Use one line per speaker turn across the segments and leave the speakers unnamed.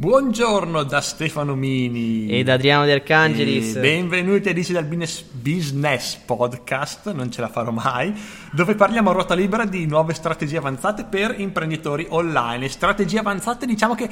Buongiorno da Stefano Mini
e da Adriano De Arcangelis.
E benvenuti a Digital Business Podcast, non ce la farò mai, dove parliamo a ruota libera di nuove strategie avanzate per imprenditori online. Strategie avanzate diciamo che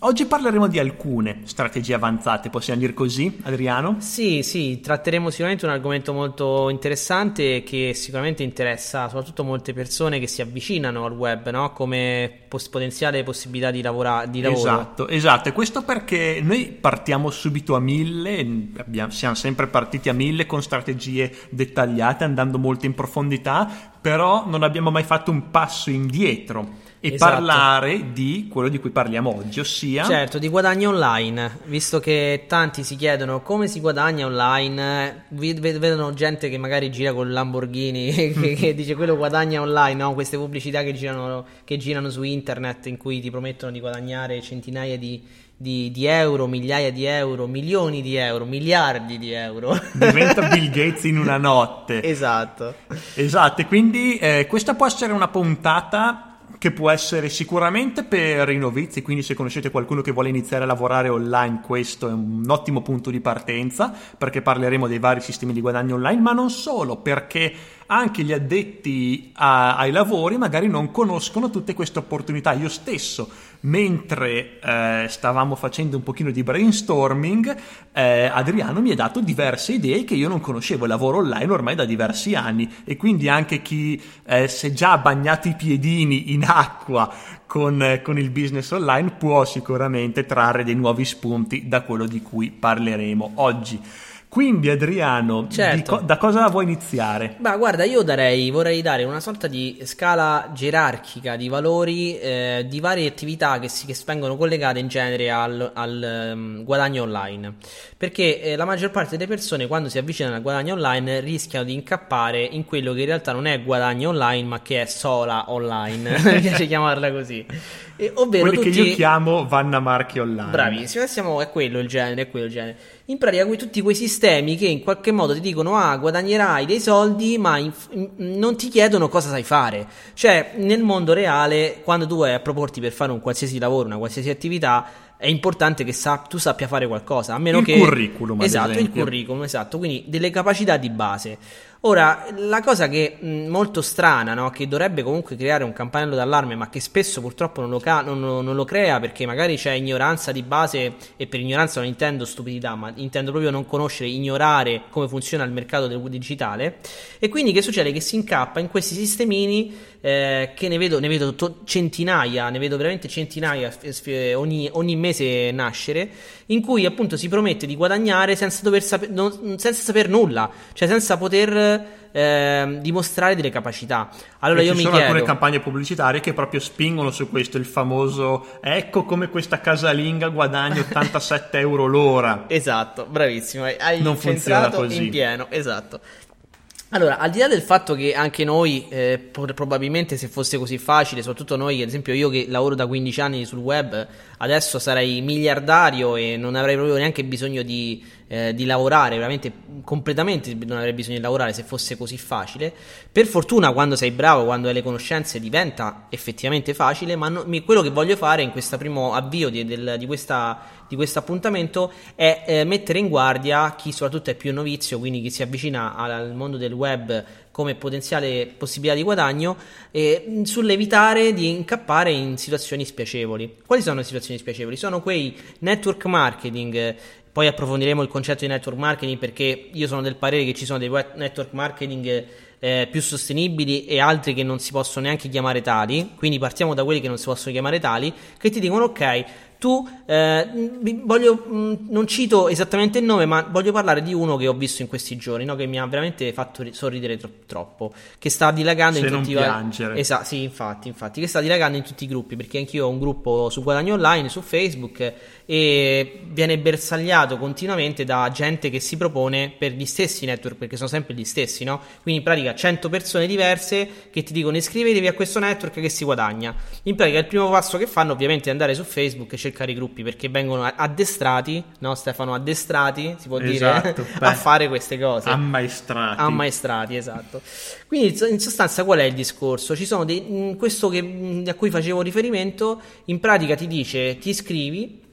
Oggi parleremo di alcune strategie avanzate, possiamo dire così, Adriano?
Sì, sì, tratteremo sicuramente un argomento molto interessante che sicuramente interessa soprattutto molte persone che si avvicinano al web, no? come pos- potenziale possibilità di, lavora- di lavoro.
Esatto, esatto, e questo perché noi partiamo subito a mille, abbiamo, siamo sempre partiti a mille con strategie dettagliate, andando molto in profondità, però non abbiamo mai fatto un passo indietro e esatto. parlare di quello di cui parliamo oggi, ossia...
Certo, di guadagno online, visto che tanti si chiedono come si guadagna online, vedono gente che magari gira con Lamborghini che, che, dice quello guadagna online, no? queste pubblicità che girano, che girano, su internet in cui ti promettono di guadagnare centinaia di, di, di, euro, migliaia di euro, milioni di euro, miliardi di euro.
Diventa Bill Gates in una notte.
Esatto.
Esatto, quindi eh, questa può essere una puntata che può essere sicuramente per i novizi, quindi se conoscete qualcuno che vuole iniziare a lavorare online, questo è un ottimo punto di partenza, perché parleremo dei vari sistemi di guadagno online, ma non solo, perché anche gli addetti a, ai lavori magari non conoscono tutte queste opportunità. Io stesso, mentre eh, stavamo facendo un pochino di brainstorming, eh, Adriano mi ha dato diverse idee che io non conoscevo. Lavoro online ormai da diversi anni e quindi anche chi eh, si è già bagnato i piedini in acqua con, eh, con, il business online può sicuramente trarre dei nuovi spunti da quello di cui parleremo oggi. Quindi Adriano,
certo.
co- da cosa vuoi iniziare?
Beh, guarda, io darei, vorrei dare una sorta di scala gerarchica di valori eh, di varie attività che, si, che vengono collegate in genere al, al um, guadagno online. Perché eh, la maggior parte delle persone quando si avvicinano al guadagno online rischiano di incappare in quello che in realtà non è guadagno online, ma che è sola online. Mi piace chiamarla così.
E, ovvero Quelli tutti... che io chiamo Vanna Marchi online.
Bravissimo, siamo, è quello il genere, è quello il genere in pratica tutti quei sistemi che in qualche modo ti dicono ah guadagnerai dei soldi ma in, in, non ti chiedono cosa sai fare cioè nel mondo reale quando tu vai a proporti per fare un qualsiasi lavoro una qualsiasi attività è importante che sa- tu sappia fare qualcosa a meno
il
che
curriculum
esatto il curriculum esatto. Quindi delle capacità di base Ora, la cosa che è molto strana, no? che dovrebbe comunque creare un campanello d'allarme, ma che spesso purtroppo non lo, ca- non, non lo, crea perché magari c'è ignoranza di base, e per ignoranza non intendo stupidità, ma intendo proprio non conoscere, ignorare come funziona il mercato del digitale. E quindi che succede? Che si incappa in questi sistemini eh, che ne vedo, ne vedo to- centinaia, ne vedo veramente centinaia ogni, ogni, mese nascere, in cui appunto si promette di guadagnare senza, saper, non, senza saper nulla, cioè senza poter eh, dimostrare delle capacità. Allora
e
io
ci
mi
sono
chiedo...
alcune campagne pubblicitarie che proprio spingono su questo, il famoso ecco come questa casalinga guadagna 87 euro l'ora.
Esatto, bravissimo, hai non funziona così. in pieno, esatto. Allora, al di là del fatto che anche noi, eh, probabilmente se fosse così facile, soprattutto noi, ad esempio io che lavoro da 15 anni sul web, adesso sarei miliardario e non avrei proprio neanche bisogno di, eh, di lavorare, veramente completamente non avrei bisogno di lavorare se fosse così facile. Per fortuna quando sei bravo, quando hai le conoscenze diventa effettivamente facile, ma no, quello che voglio fare in questo primo avvio di, del, di questa di questo appuntamento è eh, mettere in guardia chi soprattutto è più novizio, quindi chi si avvicina al mondo del web come potenziale possibilità di guadagno, eh, sull'evitare di incappare in situazioni spiacevoli. Quali sono le situazioni spiacevoli? Sono quei network marketing poi approfondiremo il concetto di network marketing perché io sono del parere che ci sono dei network marketing eh, più sostenibili e altri che non si possono neanche chiamare tali. Quindi partiamo da quelli che non si possono chiamare tali, che ti dicono ok, tu, eh, voglio, mh, non cito esattamente il nome, ma voglio parlare di uno che ho visto in questi giorni, no? che mi ha veramente fatto sorridere tro- troppo, che sta dilagando
Se
in tutti
i vari...
Esatto, sì, infatti, infatti, che sta dilagando in tutti i gruppi, perché anch'io ho un gruppo su Guadagno Online, su Facebook, e viene bersagliato continuamente da gente che si propone per gli stessi network, perché sono sempre gli stessi, no? Quindi in pratica 100 persone diverse che ti dicono iscrivetevi a questo network che si guadagna. In pratica il primo passo che fanno ovviamente è andare su Facebook e cercare i gruppi perché vengono addestrati, no Stefano, addestrati, si può
esatto,
dire, a fare queste cose.
Ammaestrati.
Ammaestrati, esatto. Quindi in sostanza qual è il discorso? Ci sono dei, questo che, a cui facevo riferimento, in pratica ti dice ti iscrivi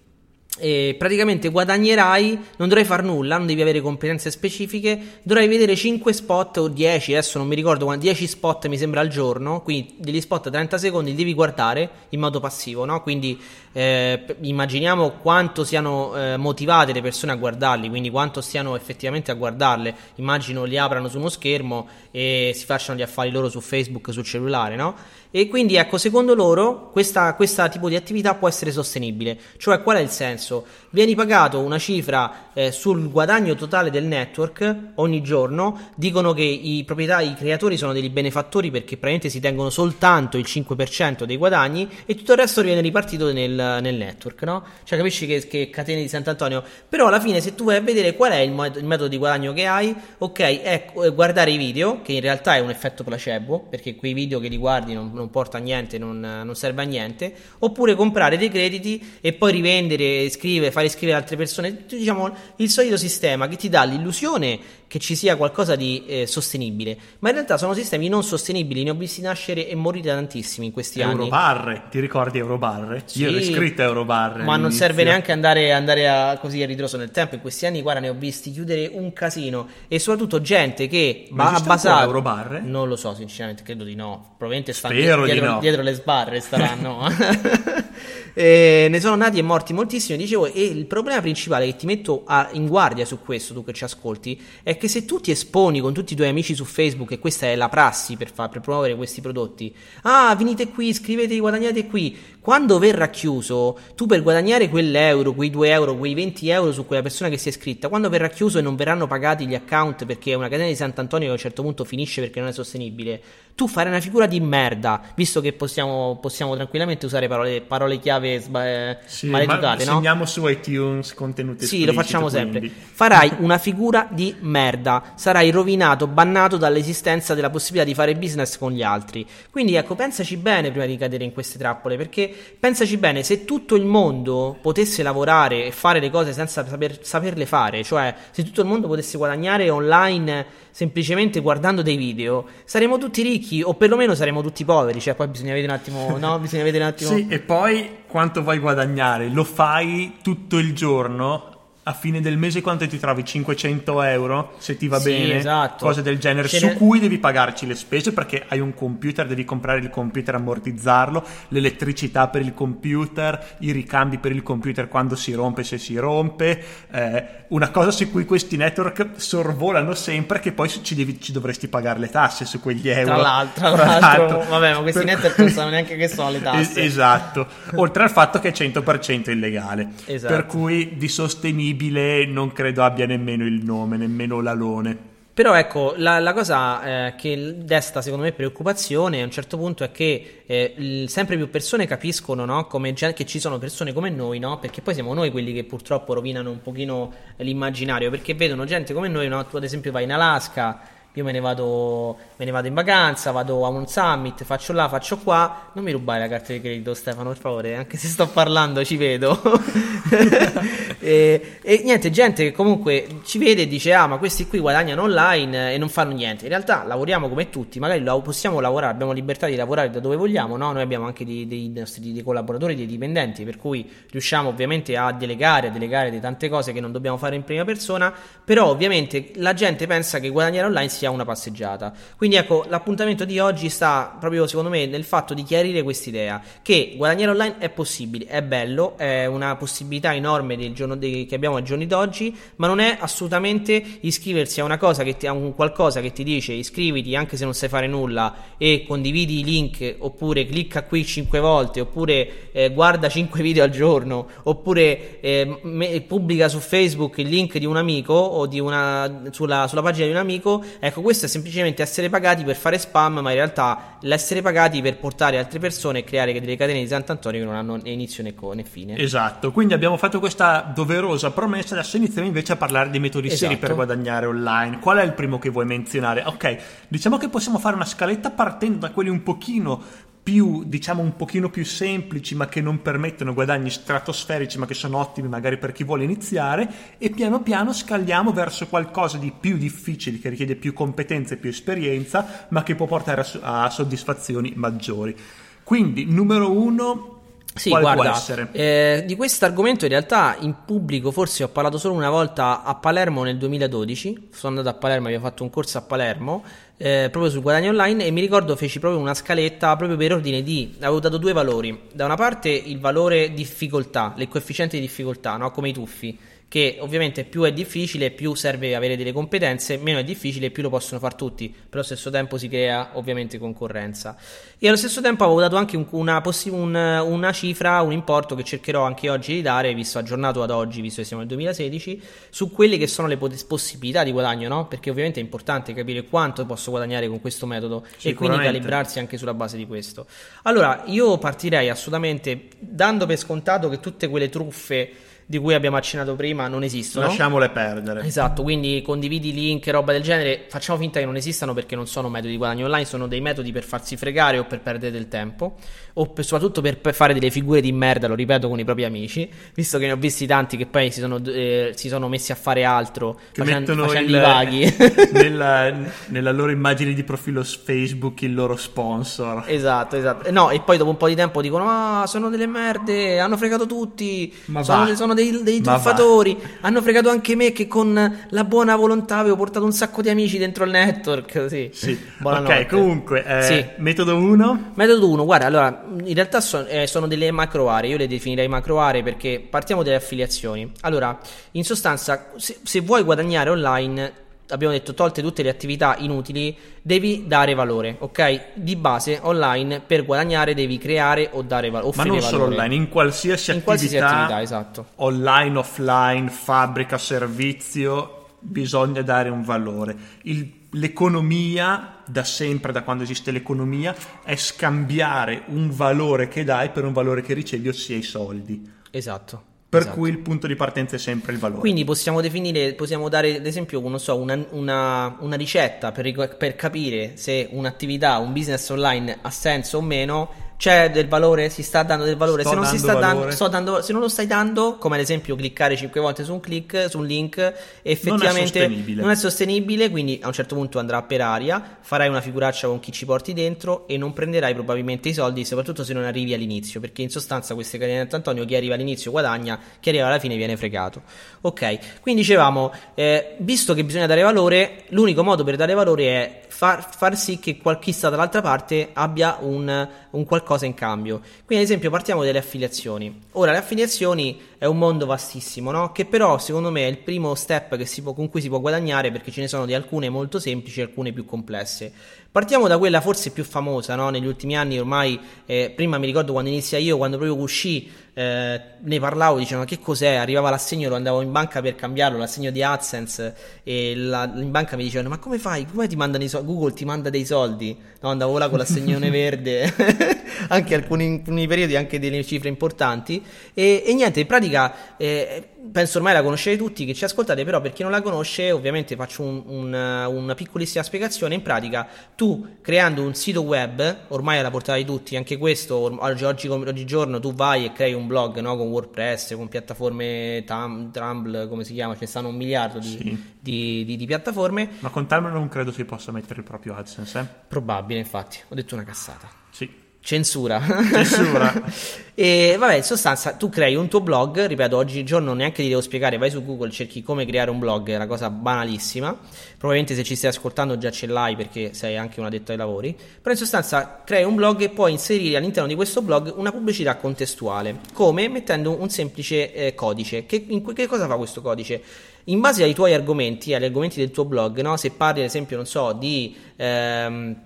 e praticamente guadagnerai, non dovrai fare nulla, non devi avere competenze specifiche, dovrai vedere 5 spot o 10, adesso non mi ricordo, 10 spot mi sembra al giorno, quindi degli spot a 30 secondi li devi guardare in modo passivo, no? Quindi eh, immaginiamo quanto siano eh, motivate le persone a guardarli, quindi quanto stiano effettivamente a guardarle, immagino li aprano su uno schermo e si facciano gli affari loro su Facebook, sul cellulare, no? E quindi ecco, secondo loro questa, questa tipo di attività può essere sostenibile, cioè qual è il senso? Vieni pagato una cifra eh, sul guadagno totale del network ogni giorno, dicono che i proprietari, i creatori sono dei benefattori perché praticamente si tengono soltanto il 5% dei guadagni e tutto il resto viene ripartito nel, nel network, no? Cioè capisci che, che, catene di Sant'Antonio, però alla fine se tu vai a vedere qual è il, mod- il metodo di guadagno che hai, ok, è guardare i video, che in realtà è un effetto placebo, perché quei video che li guardi non, non porta a niente, non, non serve a niente, oppure comprare dei crediti e poi rivendere, scrivere, fare iscrivere altre persone, diciamo il solito sistema che ti dà l'illusione che ci sia qualcosa di eh, sostenibile, ma in realtà sono sistemi non sostenibili, ne ho visti nascere e morire tantissimi in questi
Eurobarre,
anni.
ti ricordi Eurobarre? Sì, Io l'ho iscritto a Eurobarre.
Ma non serve neanche andare, andare a, così a ritroso nel tempo, in questi anni guarda ne ho visti chiudere un casino e soprattutto gente che
ma
ha basato...
Eurobarre?
Non lo so sinceramente, credo di no, probabilmente stanno dietro, di no. dietro le sbarre staranno. E ne sono nati e morti moltissimi, dicevo, e il problema principale che ti metto a, in guardia su questo, tu che ci ascolti, è che se tu ti esponi con tutti i tuoi amici su Facebook, e questa è la prassi per, fa, per promuovere questi prodotti, ah, venite qui, iscrivetevi, guadagnate qui, quando verrà chiuso, tu per guadagnare quell'euro, quei 2 euro, quei 20 euro su quella persona che si è iscritta, quando verrà chiuso e non verranno pagati gli account perché è una catena di Sant'Antonio che a un certo punto finisce perché non è sostenibile, tu farai una figura di merda, visto che possiamo, possiamo tranquillamente usare parole, parole chiave sba- eh, sì, maleducate,
ma no? Segniamo su iTunes contenuti
Sì, lo facciamo quindi. sempre. Farai una figura di merda, sarai rovinato, bannato dall'esistenza della possibilità di fare business con gli altri. Quindi ecco, pensaci bene prima di cadere in queste trappole, perché pensaci bene, se tutto il mondo potesse lavorare e fare le cose senza saper, saperle fare, cioè se tutto il mondo potesse guadagnare online semplicemente guardando dei video, saremo tutti ricchi o perlomeno saremo tutti poveri, cioè poi bisogna vedere un attimo, no? Bisogna vedere un attimo.
Sì, e poi quanto vuoi guadagnare? Lo fai tutto il giorno a fine del mese quanto ti trovi? 500 euro se ti va sì, bene. esatto. cose del genere. Ce su ne... cui devi pagarci le spese perché hai un computer devi comprare il computer ammortizzarlo l'elettricità per il computer i ricambi per il computer quando si rompe se si rompe eh, una cosa su cui questi network sorvolano sempre che poi ci, devi, ci, dovresti pagare le tasse su quegli euro.
tra l'altro, tra l'altro, l'altro. Vabbè ma questi network non sanno neanche che sono le tasse.
esatto. Oltre al fatto che è 100% illegale. Esatto. per cui di sostenibile disponibile non credo abbia nemmeno il nome, nemmeno l'alone.
Però ecco, la, la cosa eh, che desta secondo me preoccupazione a un certo punto è che eh, sempre più persone capiscono no? come, che ci sono persone come noi, no? perché poi siamo noi quelli che purtroppo rovinano un pochino l'immaginario, perché vedono gente come noi, no? tu ad esempio vai in Alaska, io me ne, vado, me ne vado in vacanza, vado a un summit, faccio là, faccio qua. Non mi rubare la carta di credito, Stefano, per favore, anche se sto parlando, ci vedo. e, e, niente, gente che comunque ci vede e dice: Ah, ma questi qui guadagnano online e non fanno niente. In realtà lavoriamo come tutti, magari possiamo lavorare, abbiamo libertà di lavorare da dove vogliamo, no? Noi abbiamo anche dei, dei nostri dei collaboratori, dei dipendenti, per cui riusciamo ovviamente a delegare, a delegare di tante cose che non dobbiamo fare in prima persona. Però, ovviamente, la gente pensa che guadagnare online sia sia una passeggiata. Quindi ecco, l'appuntamento di oggi sta proprio secondo me nel fatto di chiarire quest'idea che guadagnare online è possibile, è bello, è una possibilità enorme del giorno de- che abbiamo ai giorni d'oggi, ma non è assolutamente iscriversi a una cosa che ti, a un qualcosa che ti dice iscriviti anche se non sai fare nulla e condividi i link oppure clicca qui 5 volte oppure eh, guarda 5 video al giorno oppure eh, me- pubblica su Facebook il link di un amico o di una, sulla, sulla pagina di un amico, ecco Ecco, questo è semplicemente essere pagati per fare spam, ma in realtà l'essere pagati per portare altre persone e creare delle catene di Sant'Antonio che non hanno né inizio né, co- né fine.
Esatto, quindi abbiamo fatto questa doverosa promessa, adesso iniziamo invece a parlare dei metodi esatto. seri per guadagnare online. Qual è il primo che vuoi menzionare? Ok, diciamo che possiamo fare una scaletta partendo da quelli un pochino più, diciamo, un pochino più semplici, ma che non permettono guadagni stratosferici, ma che sono ottimi magari per chi vuole iniziare, e piano piano scaliamo verso qualcosa di più difficile, che richiede più competenze, più esperienza, ma che può portare a, a soddisfazioni maggiori. Quindi, numero uno,
Sì, Quale guarda, eh, di questo argomento in realtà in pubblico forse ho parlato solo una volta a Palermo nel 2012. Sono andato a Palermo, abbiamo fatto un corso a Palermo eh, proprio sul guadagno online e mi ricordo feci proprio una scaletta proprio per ordine di avevo dato due valori. Da una parte il valore difficoltà, il coefficiente di difficoltà, no? come i tuffi che ovviamente più è difficile, più serve avere delle competenze, meno è difficile, più lo possono fare tutti, però allo stesso tempo si crea ovviamente concorrenza. E allo stesso tempo avevo dato anche un, una, possi- un, una, cifra, un importo che cercherò anche oggi di dare, visto aggiornato ad oggi, visto che siamo nel 2016, su quelle che sono le possibilità di guadagno, no? Perché ovviamente è importante capire quanto posso guadagnare con questo metodo e quindi calibrarsi anche sulla base di questo. Allora, io partirei assolutamente dando per scontato che tutte quelle truffe di cui abbiamo accennato prima non esistono.
Lasciamole perdere.
Esatto, quindi condividi link e roba del genere, facciamo finta che non esistano perché non sono metodi di guadagno online, sono dei metodi per farsi fregare o per perdere del tempo o per, soprattutto per, per, fare delle figure di merda, lo ripeto, con i propri amici, visto che ne ho visti tanti che poi si sono, eh, si sono messi a fare altro
che facendo, facendo il, i vaghi. nella, nella, loro immagine di profilo Facebook il loro sponsor.
Esatto, esatto. No, e poi dopo un po' di tempo dicono, ah, sono delle merde, hanno fregato tutti, Ma sono, sono dei, dei truffatori, hanno fregato anche me che con la buona volontà avevo portato un sacco di amici dentro il network. Sì,
sì. ok, comunque, eh, sì. metodo 1?
Metodo 1, guarda, allora in realtà so, eh, sono delle macro aree, io le definirei macro aree perché partiamo dalle affiliazioni. Allora, in sostanza, se, se vuoi guadagnare online, abbiamo detto tolte tutte le attività inutili, devi dare valore, ok? Di base online per guadagnare devi creare o dare valore.
Ma non solo online, in qualsiasi in attività, qualsiasi attività esatto. online, offline, fabbrica, servizio, bisogna dare un valore. Il l'economia, da sempre, da quando esiste l'economia, è scambiare un valore che dai per un valore che ricevi, ossia i soldi.
Esatto.
Per
esatto.
cui il punto di partenza è sempre il valore.
Quindi possiamo definire, possiamo dare ad esempio so, una, una, una, ricetta per, per capire se un'attività, un business online ha senso o meno c'è del valore, si sta dando del valore. se non, si sta dando, dando, se non lo stai dando, come ad esempio cliccare 5 volte su un click, su un link, effettivamente non è, non è, sostenibile. Quindi a un certo punto andrà per aria, farai una figuraccia con chi ci porti dentro e non prenderai probabilmente i soldi, soprattutto se non arrivi all'inizio. Perché in sostanza queste catene Antonio, chi arriva all'inizio guadagna, chi arriva alla fine viene fregato. Ok, quindi dicevamo, eh, visto che bisogna dare valore, l'unico modo per dare valore è far, far sì che chi sta dall'altra parte abbia un, un, qualcosa in cambio. Quindi, ad esempio, partiamo dalle affiliazioni. Ora, le affiliazioni è un mondo vastissimo, no? Che però, secondo me, è il primo step può, con cui si può guadagnare perché ce ne sono di alcune molto semplici e alcune più complesse. Partiamo da quella forse più famosa, no? Negli ultimi anni ormai, eh, prima mi ricordo quando inizia io, quando proprio uscì, eh, ne parlavo, dicevano che cos'è, arrivava l'assegno, lo andavo in banca per cambiarlo, l'assegno di AdSense e la, in banca mi dicevano ma come fai, come ti mandano i soldi, Google ti manda dei soldi, no andavo là con l'assegnone verde, anche alcuni, alcuni, periodi anche delle cifre importanti e, e niente, in pratica... Eh, penso ormai la conoscete tutti che ci ascoltate, però per chi non la conosce ovviamente faccio un, un, una piccolissima spiegazione. In pratica tu creando un sito web, ormai alla portata di tutti, anche questo oggi, oggi, oggigiorno tu vai e crei un blog no? con WordPress, con piattaforme Tum, Tumblr, come si chiama, ce ne stanno un miliardo di, sì. di, di, di, piattaforme.
Ma con Tumblr non credo si possa mettere il proprio AdSense. Eh?
Probabile, infatti, ho detto una cassata.
Sì.
Censura.
Censura.
e vabbè, in sostanza, tu crei un tuo blog, ripeto, oggigiorno neanche ti devo spiegare, vai su Google, cerchi come creare un blog, è una cosa banalissima. Probabilmente se ci stai ascoltando già ce l'hai perché sei anche un addetto ai lavori. Però in sostanza crei un blog e puoi inserire all'interno di questo blog una pubblicità contestuale. Come? Mettendo un semplice eh, codice. Che, in, che cosa fa questo codice? In base ai tuoi argomenti, agli argomenti del tuo blog, no? se parli ad esempio, non so, di... Ehm,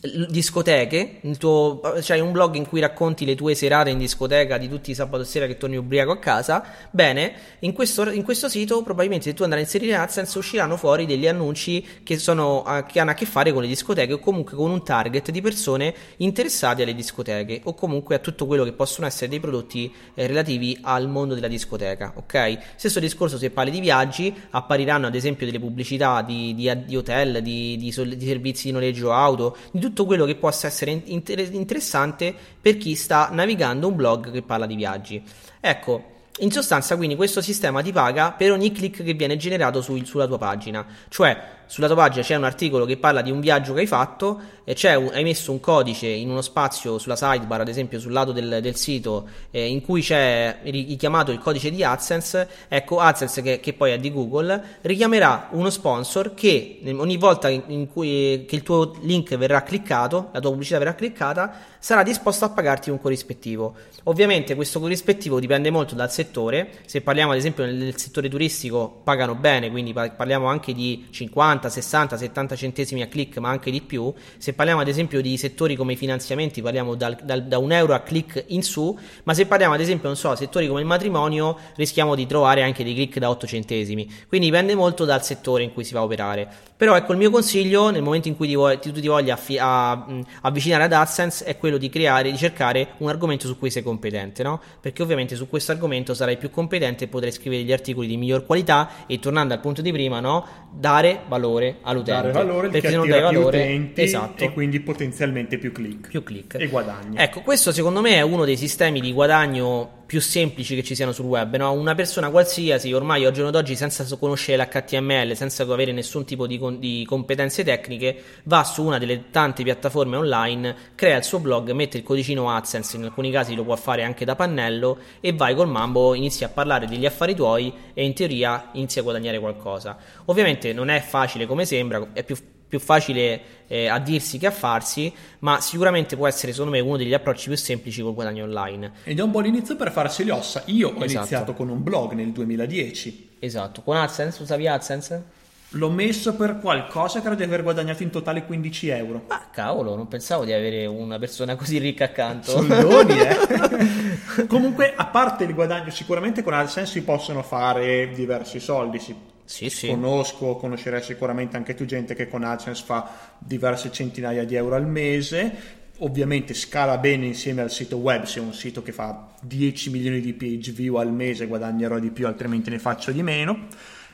discoteche, tuo, cioè un blog in cui racconti le tue serate in discoteca di tutti i sabato sera che torni ubriaco a casa, bene, in questo, in questo sito probabilmente se tu andrai a inserire AdSense usciranno fuori degli annunci che, sono, che hanno a che fare con le discoteche o comunque con un target di persone interessate alle discoteche o comunque a tutto quello che possono essere dei prodotti eh, relativi al mondo della discoteca, ok? Stesso discorso se parli di viaggi, appariranno ad esempio delle pubblicità di, di, di hotel, di, di, servizi di noleggio auto, di tutto quello che possa essere inter- interessante per chi sta navigando un blog che parla di viaggi. Ecco, in sostanza, quindi, questo sistema ti paga per ogni click che viene generato su, sulla tua pagina. Cioè, sulla tua pagina c'è un articolo che parla di un viaggio che hai fatto e un, hai messo un codice in uno spazio sulla sidebar, ad esempio sul lato del, del sito, eh, in cui c'è richiamato il codice di AdSense, ecco AdSense che, che, poi è di Google, richiamerà uno sponsor che ogni volta in cui che il tuo link verrà cliccato, la tua pubblicità verrà cliccata, sarà disposto a pagarti un corrispettivo. Ovviamente questo corrispettivo dipende molto dal settore, se parliamo ad esempio nel settore turistico pagano bene, quindi parliamo anche di 50, 60, 70 centesimi a click, ma anche di più. Se parliamo ad esempio di settori come i finanziamenti, parliamo dal, dal, da un euro a click in su, ma se parliamo ad esempio, non so, settori come il matrimonio, rischiamo di trovare anche dei click da 8 centesimi. Quindi dipende molto dal settore in cui si va a operare. Però ecco il mio consiglio nel momento in cui ti, vuoi, tu ti voglia affi- a, avvicinare ad AdSense è quello di creare, di cercare un argomento su cui sei competente, no? Perché ovviamente su questo argomento sarai più competente e potrai scrivere gli articoli di miglior qualità e tornando al punto di prima, no? Dare valore all'utente.
Dare valore perché se non dai valore, utenti esatto. e quindi potenzialmente più click.
Più click.
E guadagni.
Ecco, questo secondo me è uno dei sistemi di guadagno più semplici che ci siano sul web. No? Una persona qualsiasi, ormai al giorno d'oggi, senza conoscere l'HTML, senza avere nessun tipo di, di, competenze tecniche, va su una delle tante piattaforme online, crea il suo blog, mette il codicino AdSense, in alcuni casi lo può fare anche da pannello, e vai col mambo, inizia a parlare degli affari tuoi e in teoria inizia a guadagnare qualcosa. Ovviamente non è facile come sembra, è più più facile eh, a dirsi che a farsi, ma sicuramente può essere secondo me uno degli approcci più semplici col guadagno online.
Ed è un buon inizio per farsi le ossa. Io ho esatto. iniziato con un blog nel 2010.
Esatto, con AdSense, usavi AdSense?
L'ho messo per qualcosa, credo di aver guadagnato in totale 15 euro.
Ma cavolo, non pensavo di avere una persona così ricca accanto.
Soldoni, eh? Comunque, a parte il guadagno, sicuramente con AdSense si possono fare diversi soldi. Si
sì, sì.
Conosco, conoscerai sicuramente anche tu gente che con AdSense fa diverse centinaia di euro al mese. Ovviamente scala bene insieme al sito web, se è un sito che fa 10 milioni di page view al mese guadagnerò di più, altrimenti ne faccio di meno.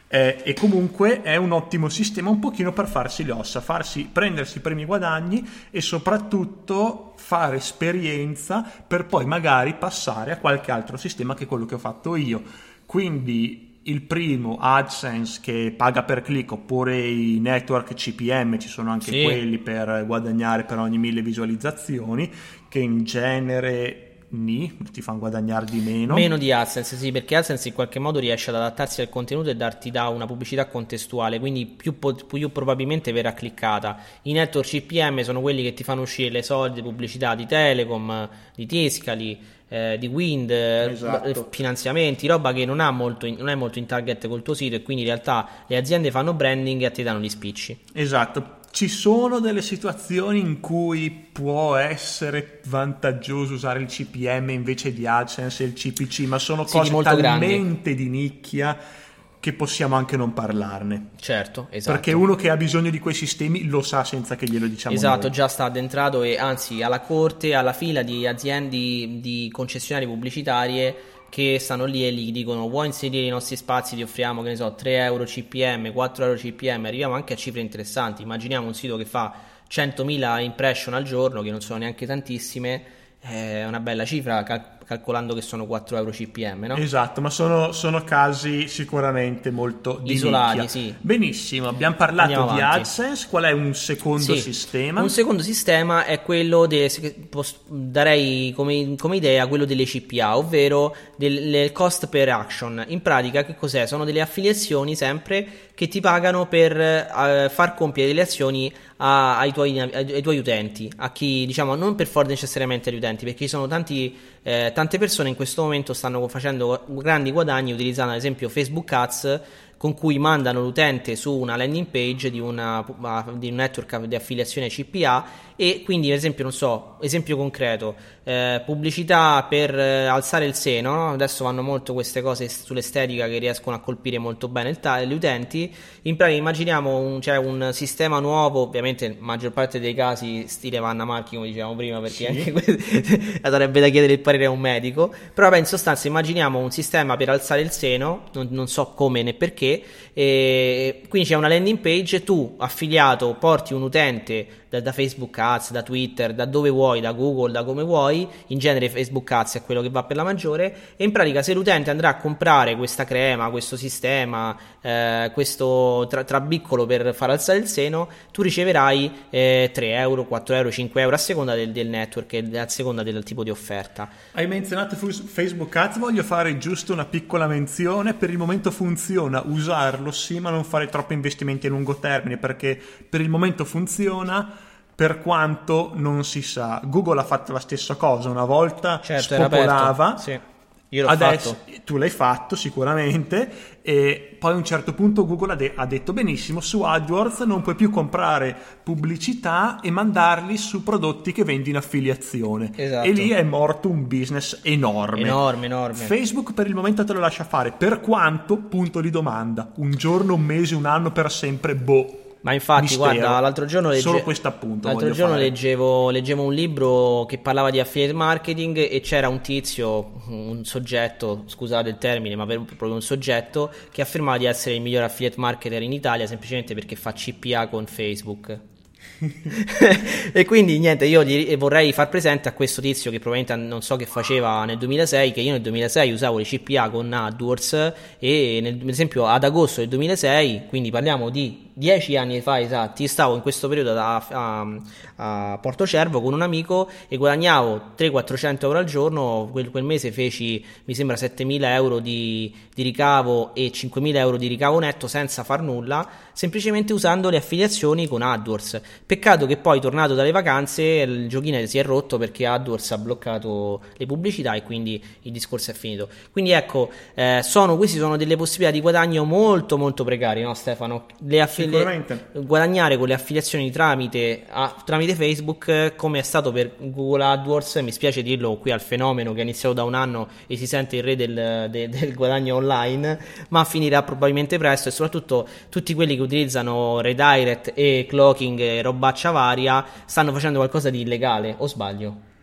Eh, e comunque è un ottimo sistema un pochino per farsi le ossa, farsi, prendersi i primi guadagni e soprattutto fare esperienza per poi magari passare a qualche altro sistema che quello che ho fatto io. Quindi il primo AdSense che paga per click oppure i network CPM ci sono anche sì. quelli per guadagnare per ogni mille visualizzazioni che in genere ni, ti fanno guadagnare di meno.
Meno di AdSense, sì, perché AdSense in qualche modo riesce ad adattarsi al contenuto e darti da una pubblicità contestuale, quindi più, più, probabilmente verrà cliccata. I network CPM sono quelli che ti fanno uscire le solite pubblicità di Telecom, di Tiscali eh, di Wind, eh, esatto. finanziamenti, roba che non, molto non, è molto in target col tuo sito e quindi in realtà le aziende fanno branding e a te danno gli spicci.
Esatto. Ci sono delle situazioni in cui può essere vantaggioso usare il CPM invece di AdSense e il CPC, ma sono sì, cose talmente grandi. di nicchia che possiamo anche non parlarne.
Certo, esatto.
Perché uno che ha bisogno di quei sistemi lo sa senza che glielo diciamo
Esatto,
noi.
già sta addentrato e anzi alla corte, alla fila di aziende di concessionarie pubblicitarie che stanno lì e gli dicono vuoi inserire i nostri spazi, ti offriamo che ne so 3 euro CPM, 4 euro CPM, arriviamo anche a cifre interessanti. Immaginiamo un sito che fa 100.000 impression al giorno, che non sono neanche tantissime, è una bella cifra, cal- calcolando che sono 4 euro CPM, no?
Esatto, ma sono, sono casi sicuramente molto
isolati. Sì.
Benissimo, abbiamo parlato di AdSense. Qual è un secondo sì. sistema?
Un secondo sistema è quello delle, darei come, come, idea quello delle CPA, ovvero del cost per action. In pratica, che cos'è? Sono delle affiliazioni sempre che ti pagano per uh, far compiere delle azioni a, ai, tuoi, ai, tuoi, utenti, a chi diciamo non per forza necessariamente agli utenti, perché ci sono tanti eh, tante persone in questo momento stanno facendo grandi guadagni utilizzando ad esempio Facebook Ads con cui mandano l'utente su una landing page di, una, di un network di affiliazione CPA e quindi ad esempio non so esempio concreto eh, pubblicità per eh, alzare il seno no? adesso vanno molto queste cose sull'estetica che riescono a colpire molto bene il ta- gli utenti in pratica immaginiamo un, cioè, un sistema nuovo ovviamente in maggior parte dei casi stile Vanna Marchi come dicevamo prima perché sì. anche questo sarebbe da chiedere il parere a un medico però beh, in sostanza immaginiamo un sistema per alzare il seno non, non so come né perché. E quindi c'è una landing page, tu affiliato porti un utente da, da, Facebook Ads, da Twitter, da dove vuoi, da Google, da come vuoi, in genere Facebook Ads è quello che va per la maggiore e in pratica se l'utente andrà a comprare questa crema, questo sistema, eh, questo tra- trabiccolo per far alzare il seno, tu riceverai eh, 3 euro, 4 euro, 5 euro a seconda del, del network e a seconda del tipo di offerta.
Hai menzionato Facebook Ads, voglio fare giusto una piccola menzione, per il momento funziona, usarlo sì, ma non fare troppi investimenti a lungo termine perché per il momento funziona per quanto non si sa. Google ha fatto la stessa cosa, una volta certo, spopolava. Sì. Io l'ho Adesso, fatto. Tu l'hai fatto sicuramente e poi a un certo punto Google ha, de- ha, detto benissimo su AdWords non puoi più comprare pubblicità e mandarli su prodotti che vendi in affiliazione esatto. e lì è morto un business enorme.
Enorme, enorme.
Facebook per il momento te lo lascia fare per quanto punto di domanda un giorno, un mese, un anno per sempre boh
ma infatti, Mistero. guarda, l'altro giorno, legge...
Solo questo appunto
l'altro giorno leggevo, leggevo, un libro che parlava di affiliate marketing e c'era un tizio, un soggetto, scusate il termine, ma proprio un soggetto che affermava di essere il miglior affiliate marketer in Italia semplicemente perché fa CPA con Facebook. e quindi niente, io gli vorrei far presente a questo tizio che probabilmente non so che faceva nel 2006, che io nel 2006 usavo le CPA con AdWords e nel, ad esempio ad agosto del 2006, quindi parliamo di dieci anni fa esatti, stavo in questo periodo da, a, a Porto Cervo con un amico e guadagnavo 300-400 euro al giorno, quel, quel, mese feci mi sembra 7.000 euro di, di ricavo e 5.000 euro di ricavo netto senza far nulla, semplicemente usando le affiliazioni con AdWords. Peccato che poi tornato dalle vacanze il giochino si è rotto perché AdWords ha bloccato le pubblicità e quindi il discorso è finito. Quindi ecco, eh, sono, queste sono delle possibilità di guadagno molto molto precarie, no Stefano? Le affiliazioni le, guadagnare con le affiliazioni tramite, a, tramite Facebook come è stato per Google AdWords mi spiace dirlo qui al fenomeno che è iniziato da un anno e si sente il re del, de, del guadagno online ma finirà probabilmente presto e soprattutto tutti quelli che utilizzano redirect e clocking e robaccia varia stanno facendo qualcosa di illegale o sbaglio?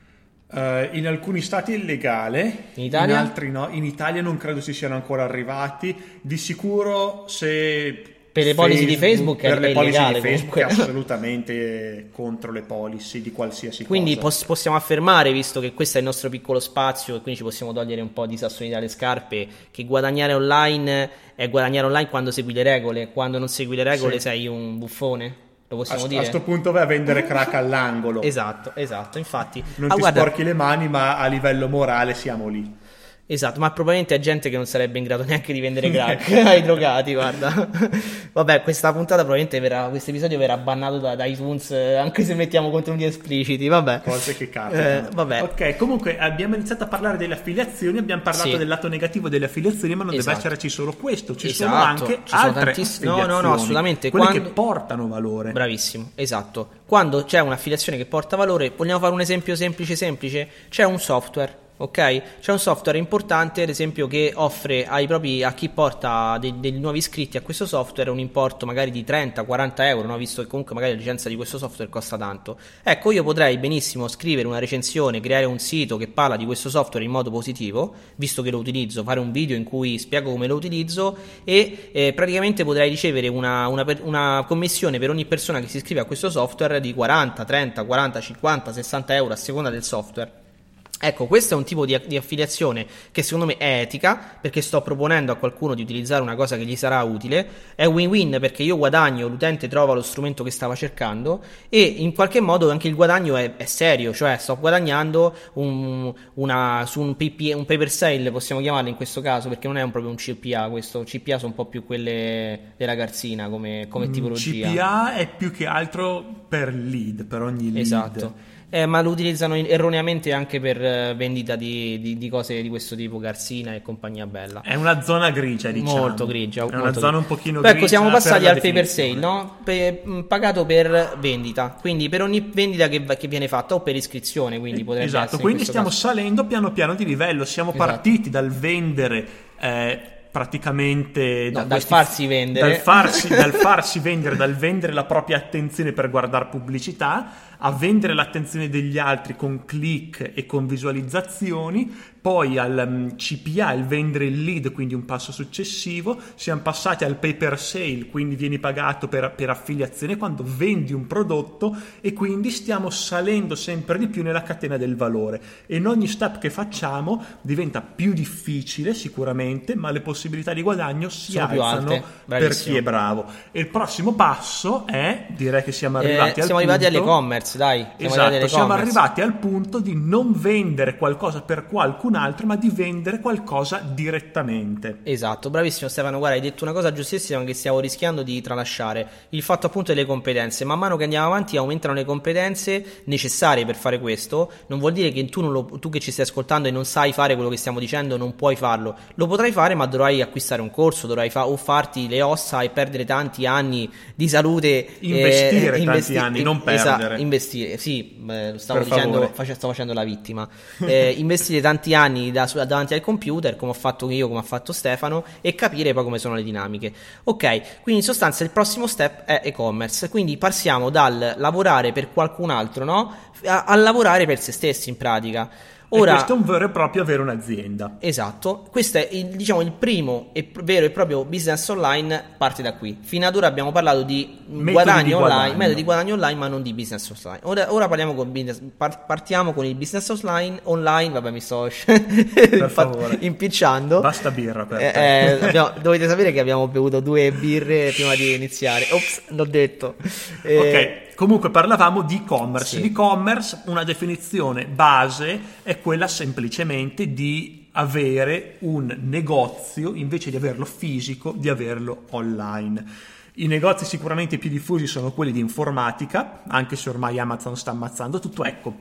Uh, in alcuni stati è illegale, in, Italia? in altri no. In Italia non credo si siano ancora arrivati. Di sicuro se
per le policy di Facebook
per
è
le
illegale,
di Facebook è assolutamente contro le policy di qualsiasi
quindi
cosa.
Quindi possiamo affermare, visto che questo è il nostro piccolo spazio e quindi ci possiamo togliere un po' di sassoni dalle scarpe, che guadagnare online è guadagnare online quando segui le regole, quando non segui le regole sì. sei un buffone. Lo possiamo
a,
dire?
A questo punto vai a vendere crack all'angolo.
esatto, esatto, infatti.
Non ah, ti guarda... sporchi le mani, ma a livello morale siamo lì.
Esatto, ma probabilmente è gente che non sarebbe in grado neanche di vendere crack ai drogati, guarda. Vabbè, questa puntata probabilmente verrà, questo episodio verrà bannato da, da iTunes eh, anche se mettiamo contenuti espliciti, vabbè.
Cose che capitano. Eh, vabbè. Ok, comunque abbiamo iniziato a parlare delle affiliazioni, abbiamo parlato sì. del lato negativo delle affiliazioni, ma non esatto. deve esserci solo questo, ci esatto. sono anche ci sono altre tantiss- No, no, no, assolutamente. Quelle Quando... che portano valore.
Bravissimo, esatto. Quando c'è un'affiliazione che porta valore, vogliamo fare un esempio semplice semplice? C'è un software ok? C'è un software importante, ad esempio, che offre propri, a chi porta dei, dei nuovi iscritti a questo software un importo magari di 30-40 euro, no? visto che comunque magari la licenza di questo software costa tanto. Ecco, io potrei benissimo scrivere una recensione, creare un sito che parla di questo software in modo positivo, visto che lo utilizzo, fare un video in cui spiego come lo utilizzo e eh, praticamente potrei ricevere una, una, una commissione per ogni persona che si iscrive a questo software di 40, 30, 40, 50, 60 euro a seconda del software Ecco, questo è un tipo di, di, affiliazione che secondo me è etica, perché sto proponendo a qualcuno di utilizzare una cosa che gli sarà utile, è win-win perché io guadagno, l'utente trova lo strumento che stava cercando e in qualche modo anche il guadagno è, è serio, cioè sto guadagnando un, una, su un, PP, un paper sale, possiamo chiamarlo in questo caso, perché non è un, proprio un CPA, questo CPA sono un po' più quelle della garzina come, come mm, tipologia.
CPA è più che altro per lead, per ogni lead.
Esatto eh, ma lo utilizzano erroneamente anche per eh, vendita di, di, di, cose di questo tipo, Garsina e compagnia bella.
È una zona grigia, diciamo.
Molto grigia.
È
una
zona un pochino grigia.
Ecco, siamo passati al paper sale, no? Pe- mm, pagato per vendita, quindi per ogni vendita che, che viene fatta o per iscrizione, quindi potrebbe
Esatto, quindi stiamo
caso.
salendo piano piano di livello, siamo esatto. partiti dal vendere... Eh, praticamente
no, dal farsi vendere.
dal farsi, dal farsi vendere dal vendere la propria attenzione per guardare pubblicità a vendere l'attenzione degli altri con click e con visualizzazioni poi al mm, CPA, il vendere il lead, quindi un passo successivo, siamo passati al pay per sale, quindi vieni pagato per, per affiliazione quando vendi un prodotto e quindi stiamo salendo sempre di più nella catena del valore. E in ogni step che facciamo diventa più difficile sicuramente, ma le possibilità di guadagno si Sono alzano per chi è bravo. E il prossimo passo è, direi che siamo eh, arrivati eh,
al siamo
punto...
arrivati all'e-commerce, dai.
Siamo esatto, siamo arrivati al punto di non vendere qualcosa per qualcun altro, ma di vendere qualcosa direttamente.
Esatto, bravissimo Stefano, guarda, hai detto una cosa giustissima che stiamo rischiando di tralasciare, il fatto appunto delle competenze. Man mano che andiamo avanti aumentano le competenze necessarie per fare questo, non vuol dire che tu, lo, tu che ci stai ascoltando e non sai fare quello che stiamo dicendo, non puoi farlo. Lo potrai fare, ma dovrai acquistare un corso, dovrai fa- o farti le ossa e perdere tanti anni di salute.
Investire eh, tanti investi- anni, non perdere. Esatto,
investire, sì, eh, stavo dicendo, stavo facendo la vittima. Eh, investire tanti anni anni da, davanti al computer, come ho fatto io, come ha fatto Stefano, e capire poi come sono le dinamiche. Ok, quindi in sostanza il prossimo step è e-commerce, quindi passiamo dal lavorare per qualcun altro, no? A, a lavorare per se stessi in pratica.
Ora, e questo è un vero e proprio avere un'azienda.
Esatto, questo è il, diciamo, il primo e vero e proprio business online parte da qui. Fino ad ora abbiamo parlato di guadagni di online, guadagno. metodi di guadagno online, ma non di business online. Ora, ora parliamo con business, partiamo con il business online, online, vabbè mi sto impicciando.
Basta birra per
eh, eh, abbiamo, dovete sapere che abbiamo bevuto due birre prima di iniziare. Ops, l'ho detto.
Eh, ok. Comunque parlavamo di e-commerce. Sì. L'e-commerce, una definizione base, è quella semplicemente di avere un negozio invece di averlo fisico, di averlo online. I negozi sicuramente più diffusi sono quelli di informatica, anche se ormai Amazon sta ammazzando tutto. Ecco,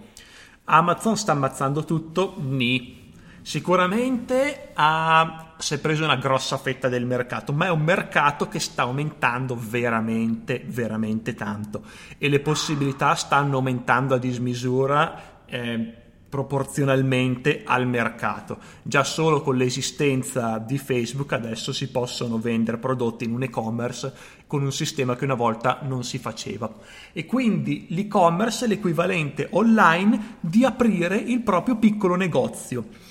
Amazon sta ammazzando tutto, ni. Sicuramente ha, si è preso una grossa fetta del mercato, ma è un mercato che sta aumentando veramente, veramente tanto e le possibilità stanno aumentando a dismisura. Eh, proporzionalmente al mercato. Già solo con l'esistenza di Facebook adesso si possono vendere prodotti in un e-commerce con un sistema che una volta non si faceva. E quindi l'e-commerce è l'equivalente online di aprire il proprio piccolo negozio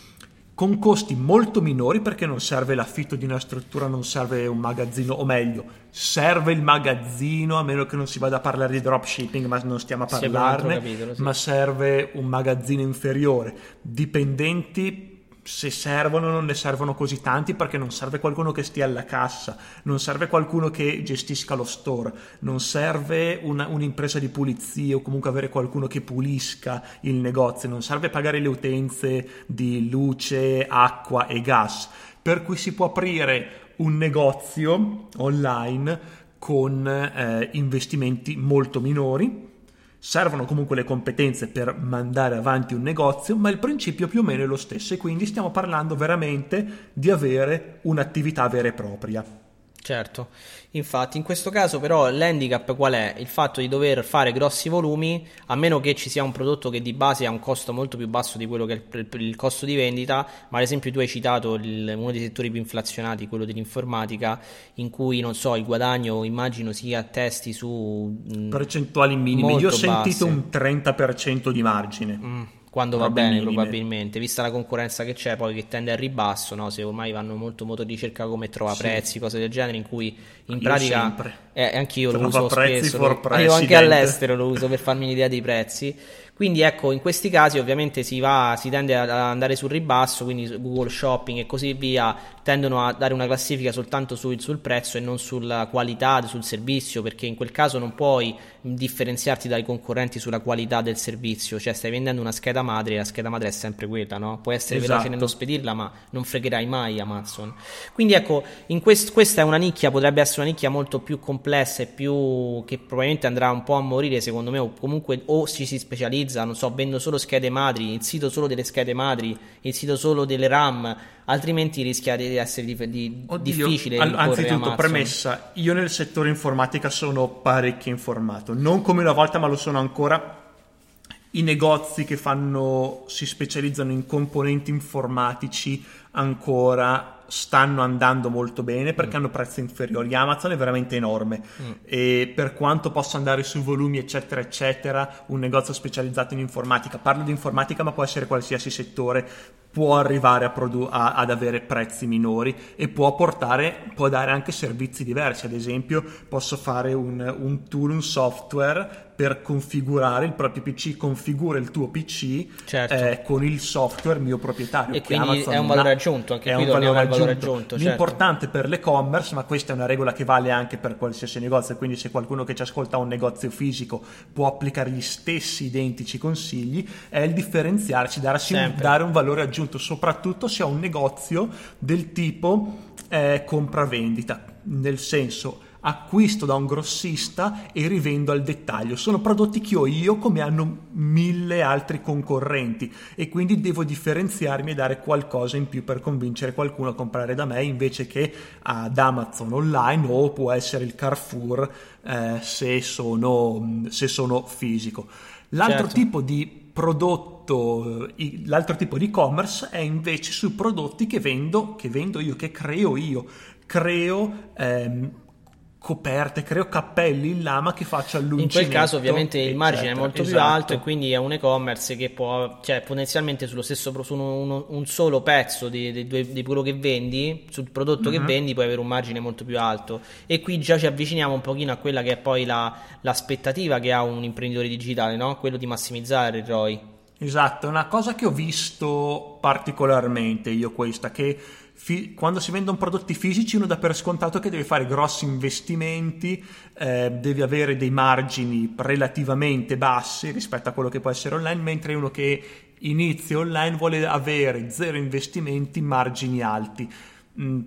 con costi molto minori perché non serve l'affitto di una struttura, non serve un magazzino, o meglio, serve il magazzino a meno che non si vada a parlare di dropshipping, ma non stiamo a parlarne, capitolo, sì. ma serve un magazzino inferiore, dipendenti se servono non ne servono così tanti perché non serve qualcuno che stia alla cassa, non serve qualcuno che gestisca lo store, non serve una, un'impresa di pulizia o comunque avere qualcuno che pulisca il negozio, non serve pagare le utenze di luce, acqua e gas, per cui si può aprire un negozio online con eh, investimenti molto minori Servono comunque le competenze per mandare avanti un negozio, ma il principio più o meno è lo stesso e quindi stiamo parlando veramente di avere un'attività vera e propria.
Certo, infatti in questo caso però l'handicap qual è? Il fatto di dover fare grossi volumi, a meno che ci sia un prodotto che di base ha un costo molto più basso di quello che è il, il costo di vendita, ma ad esempio tu hai citato il, uno dei settori più inflazionati, quello dell'informatica, in cui non so, il guadagno immagino si attesti su...
Mh, mm, Percentuali minime, io ho sentito un 30% di margine.
Mm quando va bene probabilmente, vista la concorrenza che c'è poi che tende al ribasso, no? se ormai vanno molto motori di ricerca come trova sì. prezzi, cose del genere in cui in io pratica eh, anch'io lo uso spesso, lo, io anche all'estero lo uso per farmi un'idea dei prezzi quindi ecco, in questi casi ovviamente si, va, si tende ad andare sul ribasso, quindi Google Shopping e così via tendono a dare una classifica soltanto sul, sul prezzo e non sulla qualità, sul servizio, perché in quel caso non puoi differenziarti dai concorrenti sulla qualità del servizio, cioè stai vendendo una scheda madre e la scheda madre è sempre quella, no? Puoi essere esatto. veloce nello spedirla, ma non fregherai mai Amazon. Quindi ecco, quest- questa è una nicchia, potrebbe essere una nicchia molto più complessa e più che probabilmente andrà un po' a morire secondo me, o comunque o ci si specializza utilizza, non so, vendo solo schede madri, il sito solo delle schede madri, il sito solo delle RAM, altrimenti rischia di essere di, di, Oddio, difficile. All,
anzitutto, premessa, io nel settore informatica sono parecchio informato, non come una volta, ma lo sono ancora. I negozi che fanno, si specializzano in componenti informatici ancora stanno andando molto bene perché mm. hanno prezzi inferiori. Amazon è veramente enorme mm. e per quanto possa andare sui volumi eccetera eccetera, un negozio specializzato in informatica, parlo di informatica ma può essere qualsiasi settore, può arrivare a produ- a, ad avere prezzi minori e può portare, può dare anche servizi diversi. Ad esempio, posso fare un, un tool, un software per configurare il proprio PC, configura il tuo PC certo. eh, con il software mio proprietario.
E quindi Amazon è un valore aggiunto, anche è qui un valore aggiunto. valore aggiunto.
Certo. L'importante per l'e-commerce, ma questa è una regola che vale anche per qualsiasi negozio, quindi se qualcuno che ci ascolta ha un negozio fisico può applicare gli stessi identici consigli, è il differenziarci, darsi un, dare un valore aggiunto, soprattutto se ho un negozio del tipo eh, compravendita, nel senso acquisto da un grossista e rivendo al dettaglio. Sono prodotti che ho io come hanno mille altri concorrenti e quindi devo differenziarmi e dare qualcosa in più per convincere qualcuno a comprare da me invece che ad Amazon online o può essere il Carrefour eh, se, sono, se sono fisico. L'altro certo. tipo di prodotto, l'altro tipo di e-commerce è invece su prodotti che vendo, che vendo io, che creo io. Creo ehm, coperte, creo cappelli in lama che faccia l'uncinetto.
In quel caso ovviamente il margine eccetera. è molto esatto. più alto e quindi è un e-commerce che può, cioè potenzialmente sullo stesso, su uno, un solo pezzo di, di, di, quello che vendi, sul prodotto mm-hmm. che mhm. vendi puoi avere un margine molto più alto e qui già ci avviciniamo un pochino a quella che è poi la, l'aspettativa che ha un imprenditore digitale, no? quello di massimizzare il ROI.
Esatto, è una cosa che ho visto particolarmente io questa, che fi- quando si vendono prodotti fisici uno dà per scontato che deve fare grossi investimenti, eh, deve avere dei margini relativamente bassi rispetto a quello che può essere online, mentre uno che inizia online vuole avere zero investimenti, margini alti. Mm,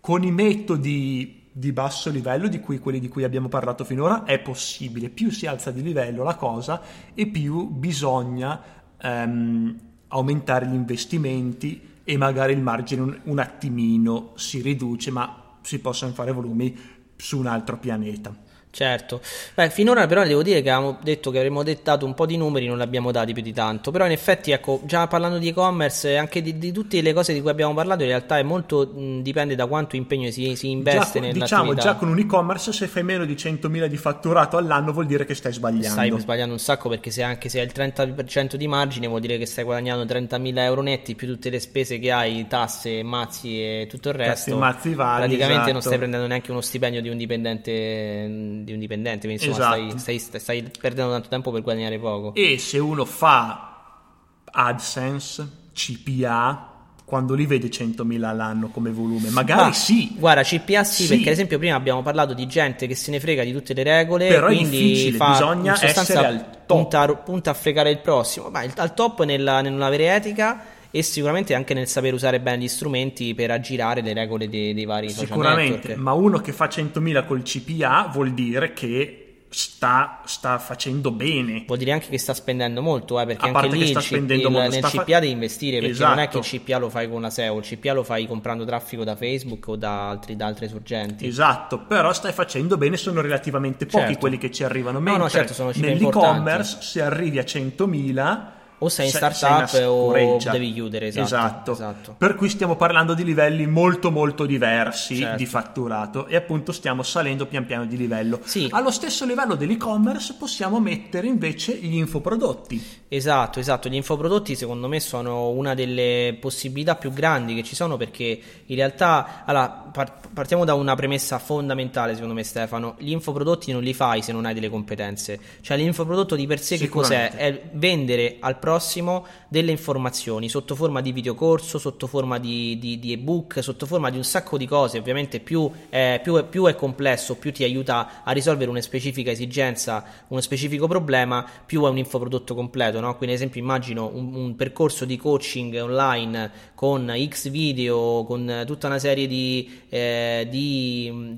con i metodi di basso livello, di cui quelli di cui abbiamo parlato finora, è possibile. Più si alza di livello la cosa e più bisogna ehm, aumentare gli investimenti e magari il margine un, attimino si riduce, ma si possono fare volumi su un altro pianeta.
Certo, Beh, finora però devo dire che avevamo detto che avremmo dettato un po' di numeri, non li abbiamo dati più di tanto, però in effetti ecco, già parlando di e-commerce e anche di, di, tutte le cose di cui abbiamo parlato, in realtà è molto mh, dipende da quanto impegno si, si investe
già, Diciamo, già con un e-commerce se fai meno di 100.000 di fatturato all'anno vuol dire che stai sbagliando.
Stai sbagliando un sacco perché se anche se hai il 30% di margine vuol dire che stai guadagnando 30.000 euro netti più tutte le spese che hai, tasse, mazzi e tutto il resto. Tassi,
mazzi vari,
praticamente
esatto.
non stai prendendo neanche uno stipendio di un dipendente di un dipendente, quindi insomma esatto. stai, stai, stai, perdendo tanto tempo per guadagnare poco.
E se uno fa AdSense, CPA, quando li vede 100.000 all'anno come volume, magari Ma, sì.
Guarda, CPA sì, sì, perché ad esempio prima abbiamo parlato di gente che se ne frega di tutte le regole,
però
quindi
è difficile, fa, bisogna essere al top.
Punta, punta, a fregare il prossimo. Ma il, al top nella, nell'avere etica e sicuramente anche nel saper usare bene gli strumenti per aggirare le regole dei, dei vari
Sicuramente, ma uno che fa 100.000 col CPA vuol dire che Sta, sta, facendo bene.
Vuol dire anche che sta spendendo molto, eh, perché anche lì il, il, nel CPA fa... devi investire, perché esatto. non è che il esatto. CPA lo fai con una SEO, il CPA lo fai comprando traffico da Facebook o da, altri, da altre sorgenti.
Esatto, però stai facendo bene, sono relativamente pochi certo. quelli che ci arrivano. Mentre no, no, certo, sono nell'e-commerce, importanti. se arrivi a 100.000
o sei in startup sei o devi chiudere, esatto,
esatto. esatto, Per cui stiamo parlando di livelli molto molto diversi certo. di fatturato e appunto stiamo salendo pian piano di livello.
Sì.
Allo stesso livello dell'e-commerce possiamo mettere invece gli infoprodotti.
Esatto, esatto, gli infoprodotti secondo me sono una delle possibilità più grandi che ci sono perché in realtà, allora, partiamo da una premessa fondamentale secondo me Stefano, gli infoprodotti non li fai se non hai delle competenze, cioè l'infoprodotto di per sé che cos'è? È vendere al prossimo delle informazioni sotto forma di videocorso, sotto forma di, di, di ebook, sotto forma di un sacco di cose. Ovviamente più è, più, più è complesso, più ti aiuta a risolvere una specifica esigenza, uno specifico problema, più è un infoprodotto completo. No? Quindi, ad esempio, immagino un, un, percorso di coaching online con X video, con tutta una serie di, eh, di,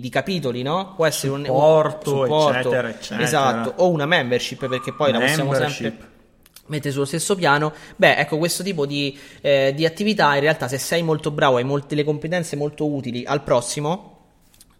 di capitoli, no?
Può essere supporto, un, un supporto, eccetera, eccetera.
Esatto, o una membership perché poi membership. la possiamo sempre mette sullo stesso piano, beh, ecco, questo tipo di, eh, di attività in realtà se sei molto bravo, hai molte le competenze molto utili al prossimo,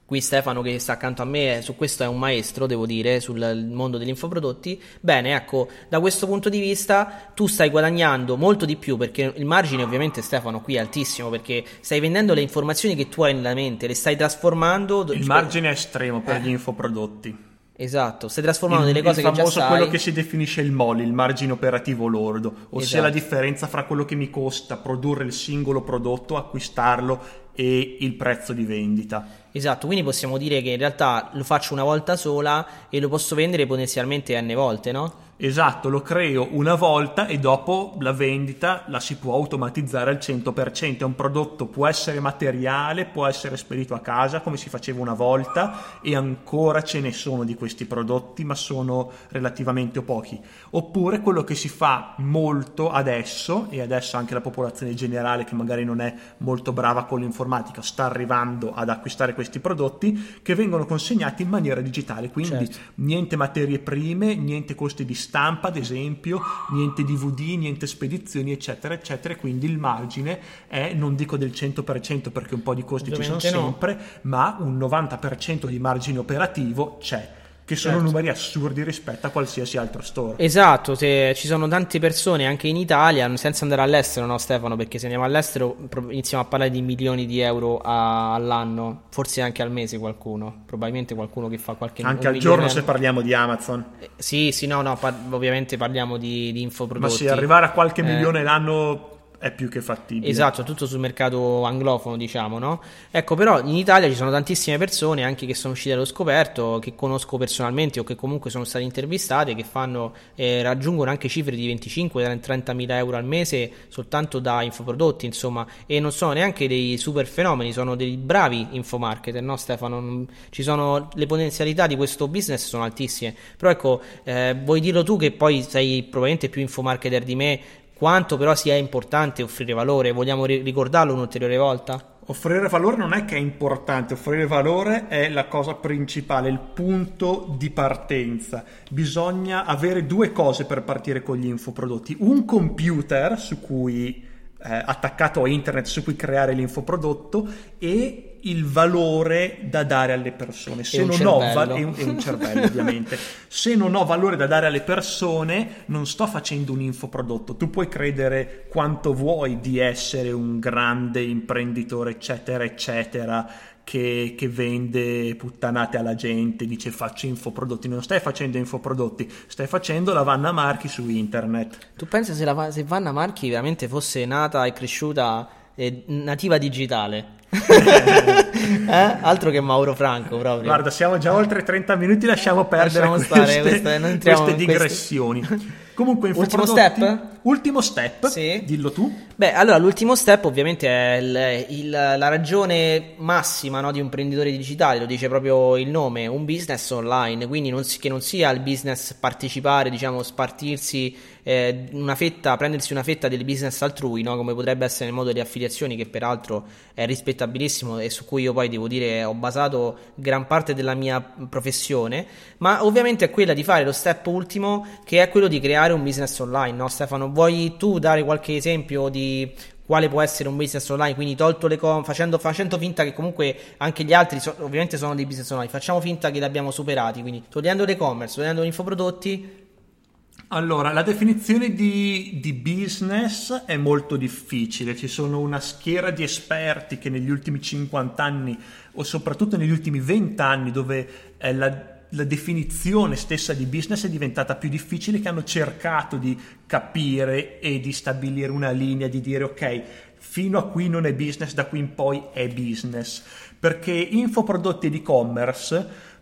qui Stefano che sta accanto a me su questo è un maestro, devo dire, sul mondo degli infoprodotti. Bene, ecco, da questo punto di vista tu stai guadagnando molto di più perché il margine ovviamente Stefano qui è altissimo perché stai vendendo le informazioni che tu hai nella mente, le stai trasformando.
Il margine è estremo per eh. gli infoprodotti.
Esatto, stai trasformando il, delle cose che già sai. Il
famoso quello che si definisce il MOL, il margine operativo lordo, ossia esatto. la differenza fra quello che mi costa produrre il singolo prodotto, acquistarlo e il prezzo di vendita.
Esatto, quindi possiamo dire che in realtà lo faccio una volta sola e lo posso vendere potenzialmente n volte, no?
Esatto, lo creo una volta e dopo la vendita la si può automatizzare al 100%. È un prodotto, può essere materiale, può essere spedito a casa come si faceva una volta e ancora ce ne sono di questi prodotti, ma sono relativamente pochi. Oppure quello che si fa molto adesso, e adesso anche la popolazione generale che magari non è molto brava con l'informatica sta arrivando ad acquistare questi prodotti, che vengono consegnati in maniera digitale. Quindi certo. niente materie prime, niente costi di stampa, ad esempio, niente DVD, niente spedizioni, eccetera, eccetera. Quindi il margine è, non dico del 100% perché un po' di costi Ovviamente ci sono no. sempre, ma un 90% di margine operativo c'è che sono certo. numeri assurdi rispetto a qualsiasi altro store.
Esatto, se ci sono tante persone anche in Italia, senza andare all'estero, no Stefano? Perché se andiamo all'estero iniziamo a parlare di milioni di euro a, all'anno, forse anche al mese qualcuno, probabilmente qualcuno che fa qualche...
Anche al giorno se parliamo di Amazon.
Eh, sì, sì, no, no, par- ovviamente parliamo di, di infoprodotti.
Ma sì, arrivare a qualche eh. milione l'anno è più che fattibile.
Esatto, tutto sul mercato anglofono, diciamo, no? Ecco, però in Italia ci sono tantissime persone anche che sono uscite allo scoperto, che conosco personalmente o che comunque sono state intervistate, che fanno, eh, raggiungono anche cifre di 25-30 mila euro al mese soltanto da infoprodotti, insomma, e non sono neanche dei super fenomeni, sono dei bravi infomarketer, no Stefano? Ci sono le potenzialità di questo business sono altissime, però ecco, eh, vuoi dirlo tu che poi sei probabilmente più infomarketer di me, quanto però sia importante offrire valore, vogliamo ricordarlo un'ulteriore volta?
Offrire valore non è che è importante, offrire valore è la cosa principale, il punto di partenza. Bisogna avere due cose per partire con gli infoprodotti. Un computer su cui eh, attaccato a internet su cui creare l'infoprodotto e il valore da dare alle persone.
Se non ho
e un, e un cervello, ovviamente. Se non ho valore da dare alle persone, non sto facendo un infoprodotto. Tu puoi credere quanto vuoi di essere un grande imprenditore, eccetera, eccetera che, che, vende puttanate alla gente, dice faccio infoprodotti. Non stai facendo infoprodotti, stai facendo la Vanna Marchi su internet.
Tu pensi se, la, se Vanna Marchi veramente fosse nata e cresciuta eh, nativa digitale? eh? Altro che Mauro Franco proprio.
Guarda, siamo già oltre 30 minuti, lasciamo perdere lasciamo queste, stare, queste, queste digressioni. Queste... Comunque,
ultimo step?
Ultimo step, sì. dillo tu.
Beh, allora, l'ultimo step ovviamente è il, il, la ragione massima no, di un imprenditore digitale, lo dice proprio il nome, un business online, quindi non si, che non sia il business partecipare, diciamo, spartirsi eh, una fetta, prendersi una fetta del business altrui, no, come potrebbe essere nel modo di affiliazioni, che peraltro è rispettabilissimo e su cui io poi devo dire ho basato gran parte della mia professione, ma ovviamente è quella di fare lo step ultimo, che è quello di creare creare un business online, no Stefano? Vuoi tu dare qualche esempio di quale può essere un business online, quindi tolto le com, facendo, facendo, finta che comunque anche gli altri so, ovviamente sono dei business online, facciamo finta che li abbiamo superati, quindi togliendo l'e-commerce, togliendo gli infoprodotti.
Allora, la definizione di, di, business è molto difficile, ci sono una schiera di esperti che negli ultimi 50 anni o soprattutto negli ultimi 20 anni dove la la definizione stessa di business è diventata più difficile, che hanno cercato di capire e di stabilire una linea, di dire ok, fino a qui non è business, da qui in poi è business. Perché infoprodotti ed e-commerce,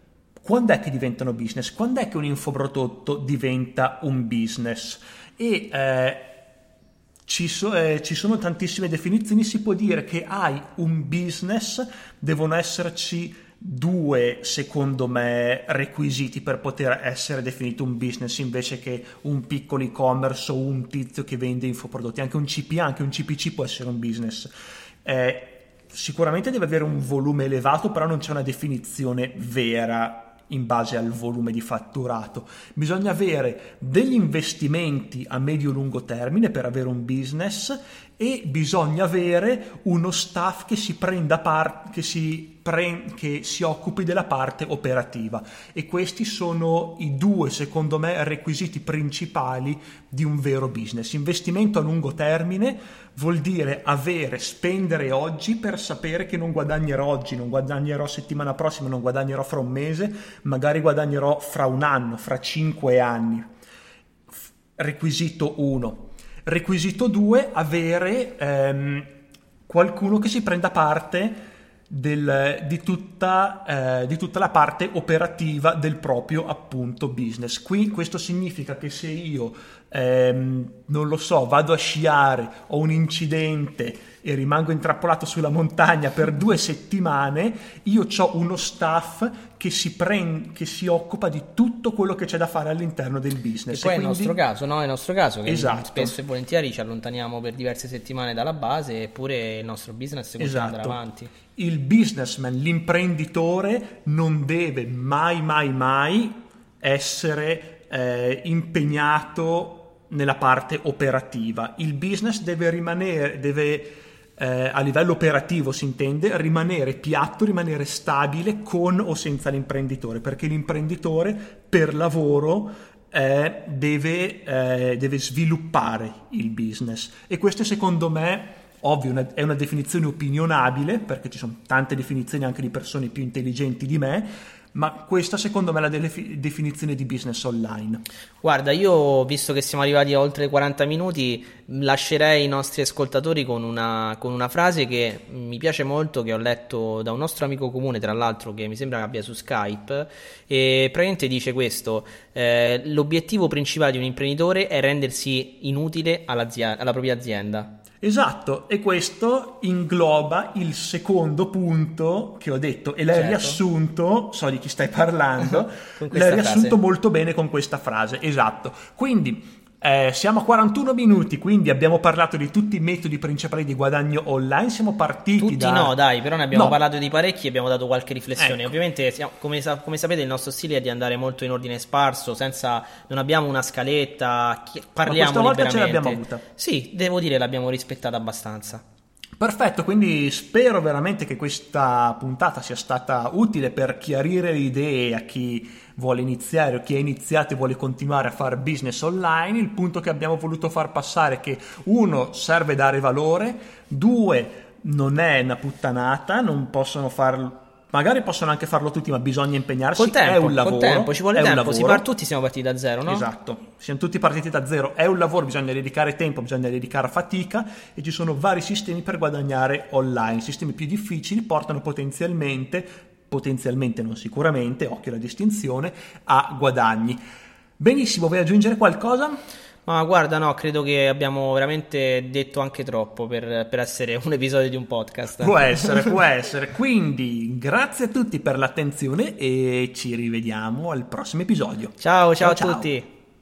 quando è che diventano business? Quando è che un infoprodotto diventa un business? E eh, ci, so, eh, ci, sono tantissime definizioni, si può dire che hai un business, devono esserci due, secondo me, requisiti per poter essere definito un business invece che un piccolo e-commerce o un tizio che vende infoprodotti. Anche un CPA, anche un CPC può essere un business. Eh, sicuramente deve avere un volume elevato, però non c'è una definizione vera in base al volume di fatturato. Bisogna avere degli investimenti a medio-lungo termine per avere un business e bisogna avere uno staff che si parte, che si, che si occupi della parte operativa e questi sono i due, secondo me, requisiti principali di un vero business. Investimento a lungo termine vuol dire avere, spendere oggi per sapere che non guadagnerò oggi, non guadagnerò settimana prossima, non guadagnerò fra un mese, magari guadagnerò fra un anno, fra cinque anni. Requisito 1 Requisito 2, avere ehm, qualcuno che si prenda parte del, di, tutta, eh, di, tutta, la parte operativa del proprio appunto business. Qui questo significa che se io ehm, non lo so, vado a sciare, ho un incidente e rimango intrappolato sulla montagna per due settimane, io ho uno staff che si, prende, che si occupa di tutto quello che c'è da fare all'interno del business.
E poi e quindi... è il nostro caso, no? È il nostro caso che esatto. spesso e volentieri ci allontaniamo per diverse settimane dalla base eppure il nostro business continua esatto. andare avanti.
Il businessman, l'imprenditore non deve mai mai mai essere eh, impegnato nella parte operativa. Il business deve rimanere, deve eh, a livello operativo si intende, rimanere piatto, rimanere stabile con o senza l'imprenditore, perché l'imprenditore per lavoro eh, deve, eh, deve, sviluppare il business. E questo secondo me ovvio è una definizione opinionabile perché ci sono tante definizioni anche di persone più intelligenti di me ma questa secondo me è la definizione di business online.
Guarda, io visto che siamo arrivati a oltre 40 minuti, lascerei i nostri ascoltatori con una, con una frase che mi piace molto, che ho letto da un nostro amico comune, tra l'altro, che mi sembra abbia su Skype, e praticamente dice questo, eh, l'obiettivo principale di un imprenditore è rendersi inutile alla propria azienda.
Esatto, e questo ingloba il secondo punto che ho detto e l'hai certo. riassunto, so di chi stai parlando, l'hai riassunto frase. molto bene con questa frase, esatto. Quindi eh, siamo a 41 minuti, quindi abbiamo parlato di tutti i metodi principali di guadagno online. Siamo partiti
tutti
da.
no, dai, però ne abbiamo no. parlato di parecchi e abbiamo dato qualche riflessione. Ecco. Ovviamente, siamo, come, come, sapete, il nostro stile è di andare molto in ordine sparso, senza. non abbiamo una scaletta, parliamo
Ma
liberamente.
ce l'abbiamo avuta.
Sì, devo dire, l'abbiamo rispettata abbastanza.
Perfetto, quindi spero veramente che questa puntata sia stata utile per chiarire le idee a chi vuole iniziare o chi ha iniziato e vuole continuare a fare business online. Il punto che abbiamo voluto far passare è che uno serve dare valore, due non è una puttanata, non possono farlo Magari possono anche farlo tutti, ma bisogna impegnarsi.
Col tempo,
è un lavoro.
Tempo, ci vuole tempo. Si parte tutti, siamo partiti da zero, no?
Esatto, siamo tutti partiti da zero. È un lavoro, bisogna dedicare tempo, bisogna dedicare fatica e ci sono vari sistemi per guadagnare online. I sistemi più difficili portano potenzialmente, potenzialmente non sicuramente, occhio alla distinzione, a guadagni. Benissimo, vuoi aggiungere qualcosa?
Ma guarda, no, credo che abbiamo veramente detto anche troppo per, per essere un episodio di un podcast.
Può essere, può essere. Quindi, grazie a tutti per l'attenzione e ci rivediamo al prossimo episodio.
Ciao, ciao, ciao a ciao. tutti.